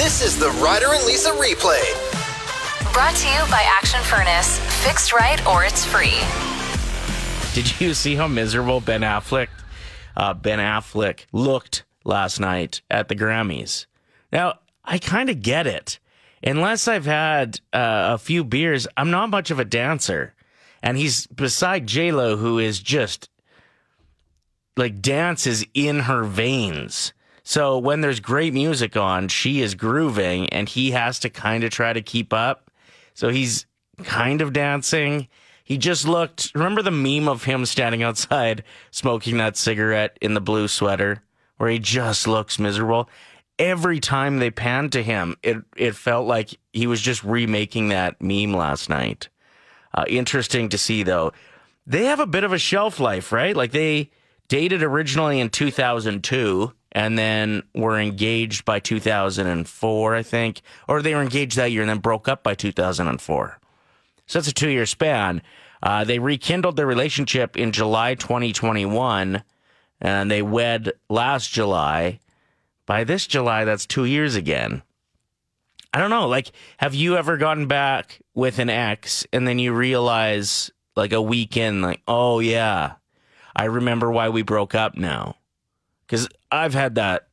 This is the Ryder and Lisa replay. Brought to you by Action Furnace. Fixed right or it's free. Did you see how miserable Ben Affleck, uh, Ben Affleck looked last night at the Grammys? Now, I kind of get it. Unless I've had uh, a few beers, I'm not much of a dancer. And he's beside J Lo, who is just like dances in her veins. So when there's great music on, she is grooving, and he has to kind of try to keep up. So he's kind of dancing. He just looked. Remember the meme of him standing outside smoking that cigarette in the blue sweater, where he just looks miserable. Every time they panned to him, it it felt like he was just remaking that meme last night. Uh, interesting to see, though. They have a bit of a shelf life, right? Like they dated originally in 2002 and then were engaged by 2004, I think, or they were engaged that year and then broke up by 2004. So that's a two year span. Uh, they rekindled their relationship in July 2021 and they wed last July. By this July, that's two years again. I don't know. Like, have you ever gotten back with an ex and then you realize, like, a weekend, like, oh, yeah, I remember why we broke up now? Because I've had that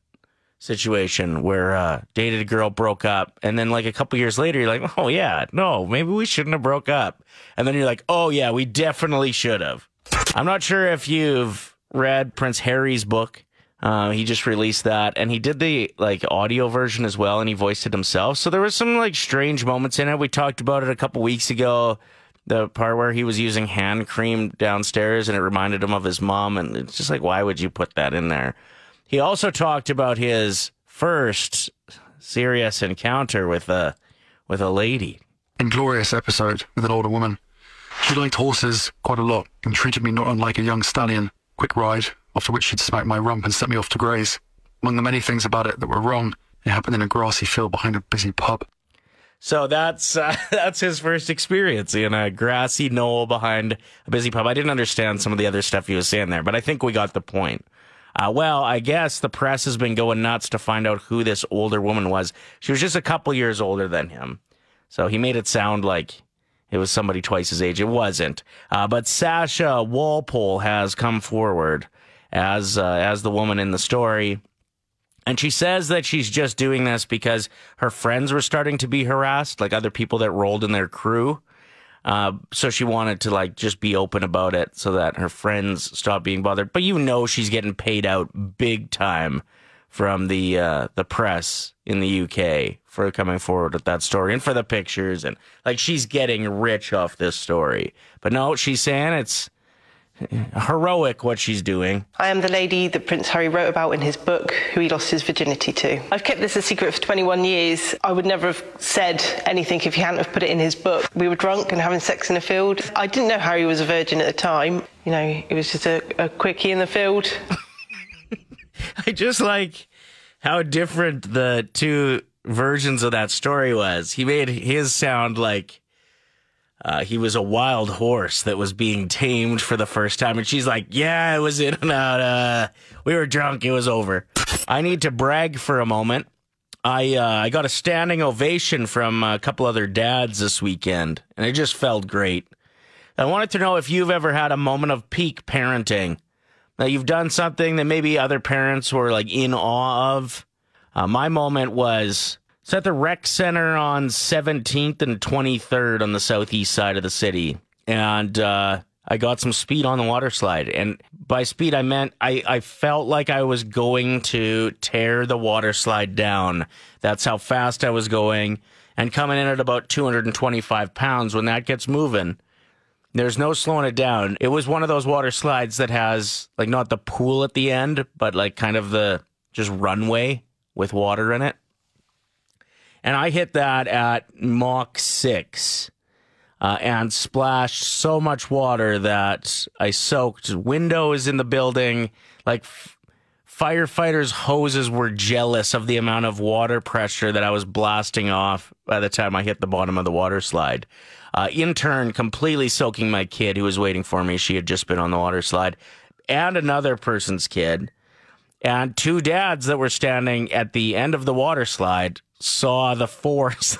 situation where uh, dated a girl broke up and then like a couple years later you're like oh yeah no maybe we shouldn't have broke up. And then you're like oh yeah we definitely should have. I'm not sure if you've read prince harry's book. Uh, he just released that and he did the like audio version as well and he voiced it himself. So there was some like strange moments in it. We talked about it a couple weeks ago the part where he was using hand cream downstairs and it reminded him of his mom and it's just like why would you put that in there he also talked about his first serious encounter with a with a lady. Inglorious episode with an older woman. She liked horses quite a lot and treated me not unlike a young stallion. Quick ride, after which she'd smack my rump and set me off to graze. Among the many things about it that were wrong, it happened in a grassy field behind a busy pub. So that's uh, that's his first experience in a grassy knoll behind a busy pub. I didn't understand some of the other stuff he was saying there, but I think we got the point. Uh, well, I guess the press has been going nuts to find out who this older woman was. She was just a couple years older than him. So he made it sound like it was somebody twice his age. It wasn't. Uh, but Sasha Walpole has come forward as uh, as the woman in the story. And she says that she's just doing this because her friends were starting to be harassed, like other people that rolled in their crew. Uh, so she wanted to like just be open about it so that her friends stop being bothered. But you know she's getting paid out big time from the uh, the press in the UK for coming forward with that story and for the pictures and like she's getting rich off this story. But no, she's saying it's heroic what she's doing. I am the lady that Prince Harry wrote about in his book, who he lost his virginity to. I've kept this a secret for 21 years. I would never have said anything if he hadn't have put it in his book. We were drunk and having sex in a field. I didn't know Harry was a virgin at the time. You know, it was just a, a quickie in the field. I just like how different the two versions of that story was. He made his sound like uh, he was a wild horse that was being tamed for the first time. And she's like, Yeah, it was in and out. Uh, we were drunk. It was over. I need to brag for a moment. I uh, I got a standing ovation from a couple other dads this weekend, and it just felt great. I wanted to know if you've ever had a moment of peak parenting. That you've done something that maybe other parents were like in awe of. Uh, my moment was it's at the rec center on 17th and 23rd on the southeast side of the city. And uh, I got some speed on the water slide. And by speed, I meant I, I felt like I was going to tear the water slide down. That's how fast I was going. And coming in at about 225 pounds, when that gets moving, there's no slowing it down. It was one of those water slides that has, like, not the pool at the end, but like kind of the just runway with water in it and I hit that at Mach 6 uh, and splashed so much water that I soaked windows in the building. Like f- firefighters' hoses were jealous of the amount of water pressure that I was blasting off by the time I hit the bottom of the water slide. Uh, intern completely soaking my kid who was waiting for me. She had just been on the water slide, and another person's kid and two dads that were standing at the end of the water slide saw the force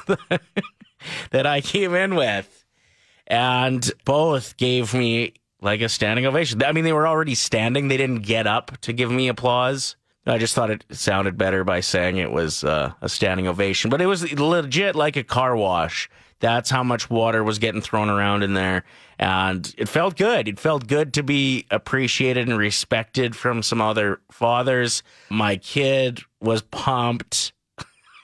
that I came in with. And both gave me like a standing ovation. I mean, they were already standing. They didn't get up to give me applause. I just thought it sounded better by saying it was uh, a standing ovation, but it was legit like a car wash. That's how much water was getting thrown around in there. And it felt good. It felt good to be appreciated and respected from some other fathers. My kid was pumped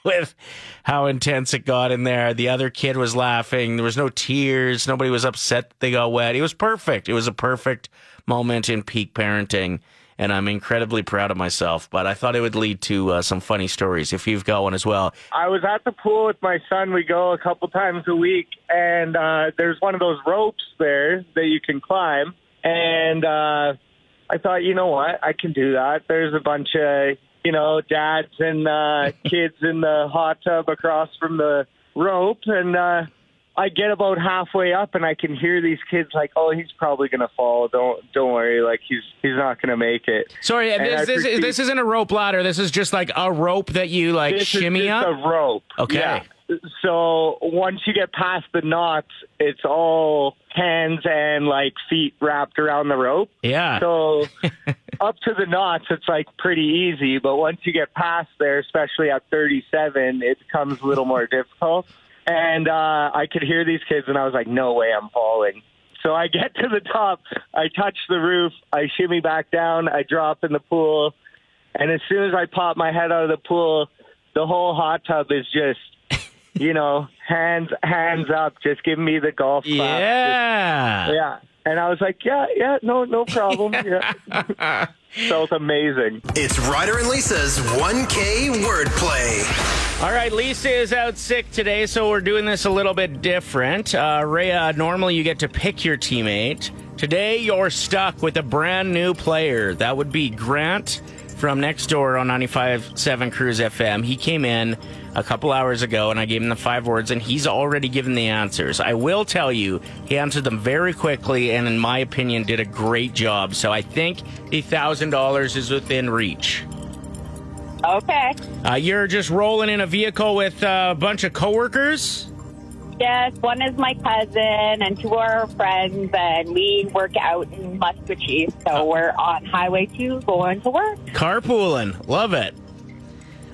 with how intense it got in there. The other kid was laughing. There was no tears. Nobody was upset they got wet. It was perfect. It was a perfect moment in peak parenting. And I'm incredibly proud of myself. But I thought it would lead to uh, some funny stories if you've got one as well. I was at the pool with my son. We go a couple times a week, and uh, there's one of those ropes there that you can climb. And uh, I thought, you know what, I can do that. There's a bunch of, you know, dads and uh, kids in the hot tub across from the rope, and uh, I get about halfway up, and I can hear these kids like, "Oh, he's probably gonna fall. Don't don't worry. Like he's he's not gonna make it." Sorry, And this, this, proceed- this isn't a rope ladder. This is just like a rope that you like this shimmy is just up. a rope. Okay. Yeah. So once you get past the knots, it's all hands and like feet wrapped around the rope. yeah. So up to the knots, it's like pretty easy. But once you get past there, especially at 37, it becomes a little more difficult. And uh, I could hear these kids, and I was like, no way, I'm falling. So I get to the top, I touch the roof, I shimmy back down, I drop in the pool, and as soon as I pop my head out of the pool, the whole hot tub is just, you know, hands hands up, just give me the golf clap. yeah. Just- yeah. And I was like, yeah, yeah, no, no problem. Yeah. Felt amazing. It's Ryder and Lisa's 1K wordplay. All right, Lisa is out sick today, so we're doing this a little bit different. Uh, Rhea, normally you get to pick your teammate. Today you're stuck with a brand new player. That would be Grant from next door on 95.7 Cruise FM. He came in a couple hours ago and I gave him the five words and he's already given the answers. I will tell you, he answered them very quickly and in my opinion did a great job. So I think the $1,000 is within reach. Okay. Uh, you're just rolling in a vehicle with uh, a bunch of coworkers. Yes, one is my cousin and two are our friends, and we work out in Musquatchie. So we're on Highway 2 going to work. Carpooling. Love it.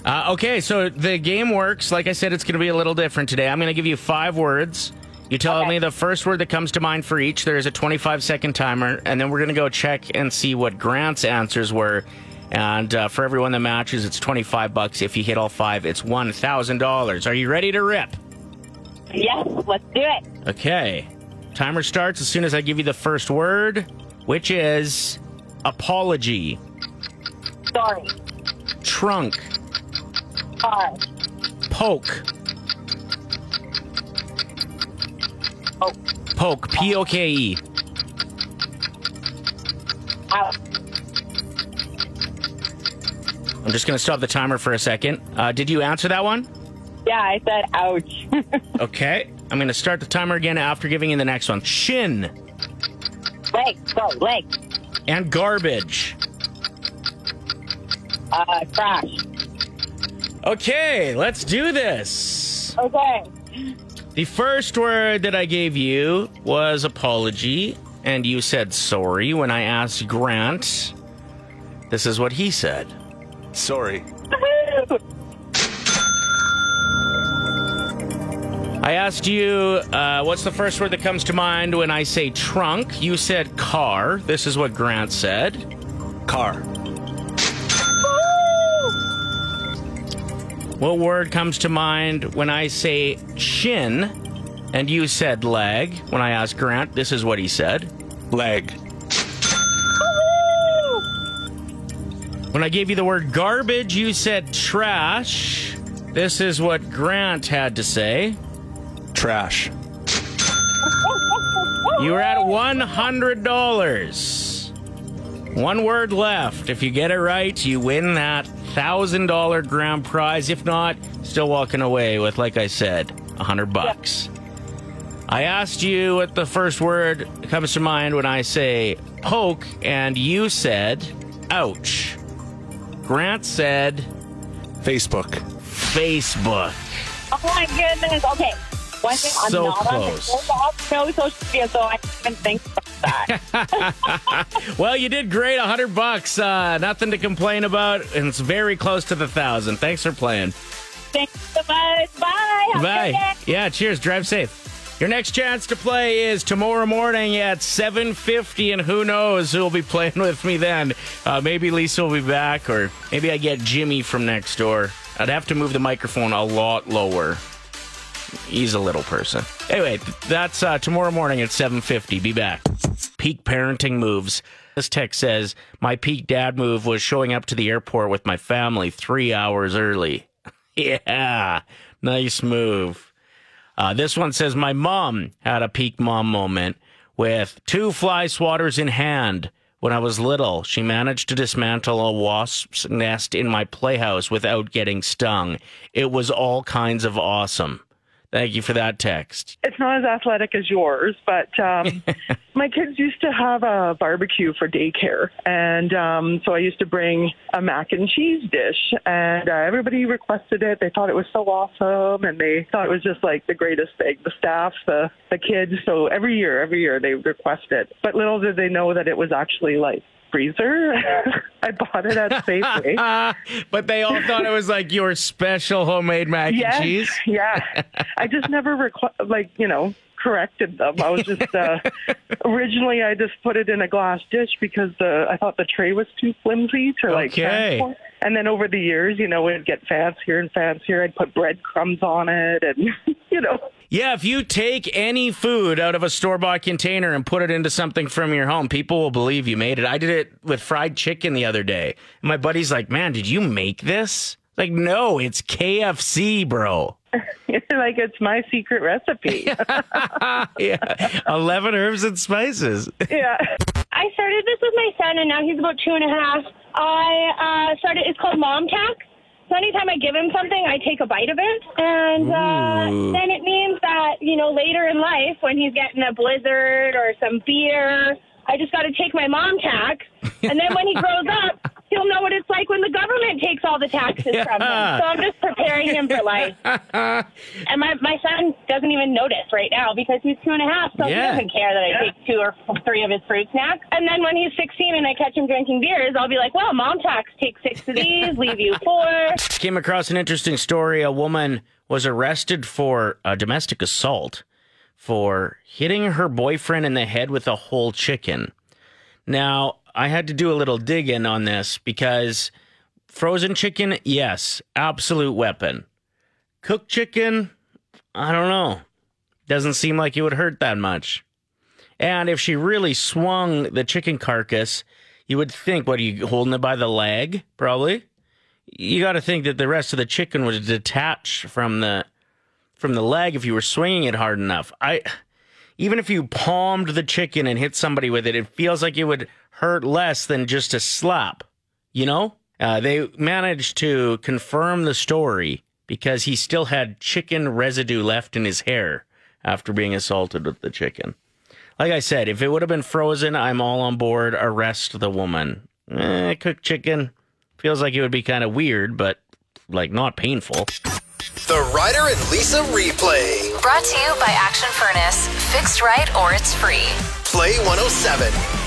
Uh, okay, so the game works. Like I said, it's going to be a little different today. I'm going to give you five words. You tell Okay. me the first word that comes to mind for each. There is a 25 second timer, and then we're going to go check and see what Grant's answers were. And uh, for everyone that matches, it's 25 bucks. If you hit all five, it's $1,000. Are you ready to rip? Yes, let's do it. Okay. Timer starts as soon as I give you the first word, which is apology, Sorry. trunk, Car. poke, Oh, poke, P O K E. out. I'm just going to stop the timer for a second. Uh, did you answer that one? Yeah, I said ouch. Okay. I'm going to start the timer again after giving you the next one. Shin leg. Go. leg. and garbage. Uh, crash. Okay, let's do this. Okay. The first word that I gave you was apology, and you said sorry when I asked Grant. This is what he said. Sorry. I asked you, uh, what's the first word that comes to mind when I say trunk? You said car. This is what Grant said. Car. What word comes to mind when I say shin? And you said leg. When I asked Grant, this is what he said. Leg. When I gave you the word garbage, you said trash. This is what Grant had to say. Trash. You were at $100. One word left. If you get it right, you win that $1,000 grand prize. If not, still walking away with, like I said, a 100 bucks. I asked you what the first word comes to mind when I say poke, and you said ouch. Grant said Facebook. Facebook. Oh my goodness. Okay. One thing I'm So not close. on Facebook, no social media, so I didn't even think Well, you did great. A hundred bucks. Uh, nothing to complain about, and it's very close to the thousand. Thanks for playing. Thanks so much. Bye. Have Bye. Yeah, cheers. Drive safe. Your next chance to play is tomorrow morning at 7.50, and who knows who will be playing with me then. Uh, maybe Lisa will be back, or maybe I get Jimmy from next door. I'd have to move the microphone a lot lower. He's a little person. Anyway, that's uh, tomorrow morning at 7.50. Be back. Peak parenting moves. This text says, my peak dad move was showing up to the airport with my family three hours early. yeah, nice move. Uh, this one says, my mom had a peak mom moment with two fly swatters in hand. When I was little, she managed to dismantle a wasp's nest in my playhouse without getting stung. It was all kinds of awesome. Thank you for that text. it's not as athletic as yours, but um, my kids used to have a barbecue for daycare, and um, so I used to bring a mac and cheese dish, and uh, everybody requested it. They thought it was so awesome, and they thought it was just like the greatest thing. The staff, the the kids. So every year, every year they request it. But little did they know that it was actually like freezer. I bought it at Safeway. but they all thought it was like your special homemade mac Yes, and cheese. yeah. I just never requ- like you know corrected them. I was just uh, originally I just put it in a glass dish because the I thought the tray was too flimsy to like Okay. transport. And then over the years, you know, it'd get fancier and fancier. I'd put breadcrumbs on it, and you know, Yeah, if you take any food out of a store bought container and put it into something from your home, people will believe you made it. I did it with fried chicken the other day. And my buddy's like, Man, did you make this? Like, no, it's KFC, bro. like it's my secret recipe. yeah. 11 herbs and spices. yeah. I started this with my son, and now he's about two and a half. I uh, started. It's called Mom Tax. So anytime I give him something, I take a bite of it, and uh, then it means that you know later in life, when he's getting a blizzard or some beer, I just got to take my Mom Tax, and then when he grows up, he'll know what it's like when the government takes all the taxes from him. So I'm just preparing him for life. And my, my son doesn't even notice right now because he's two and a half, so Yeah. he doesn't care that I take two or three of his fruit snacks. And then when he's 16 and I catch him drinking beers, I'll be like, well, mom tax, take six of these, leave you four. Came across an interesting story. A woman was arrested for a domestic assault for hitting her boyfriend in the head with a whole chicken. Now, I had to do a little digging on this because frozen chicken, yes, absolute weapon. Cooked chicken, I don't know. Doesn't seem like it would hurt that much. And if she really swung the chicken carcass, you would think, what are you holding it by the leg? Probably you got to think that the rest of the chicken was detached from the from the leg if you were swinging it hard enough. I even if you palmed the chicken and hit somebody with it, it feels like it would hurt less than just a slap. You know, uh, they managed to confirm the story because he still had chicken residue left in his hair after being assaulted with the chicken. Like I said, if it would have been frozen, I'm all on board. Arrest the woman. Eh, cooked chicken feels like it would be kind of weird, but like not painful. The Ryder and Lisa replay. Brought to you by Action Furnace. Fixed right or it's free. Play 107.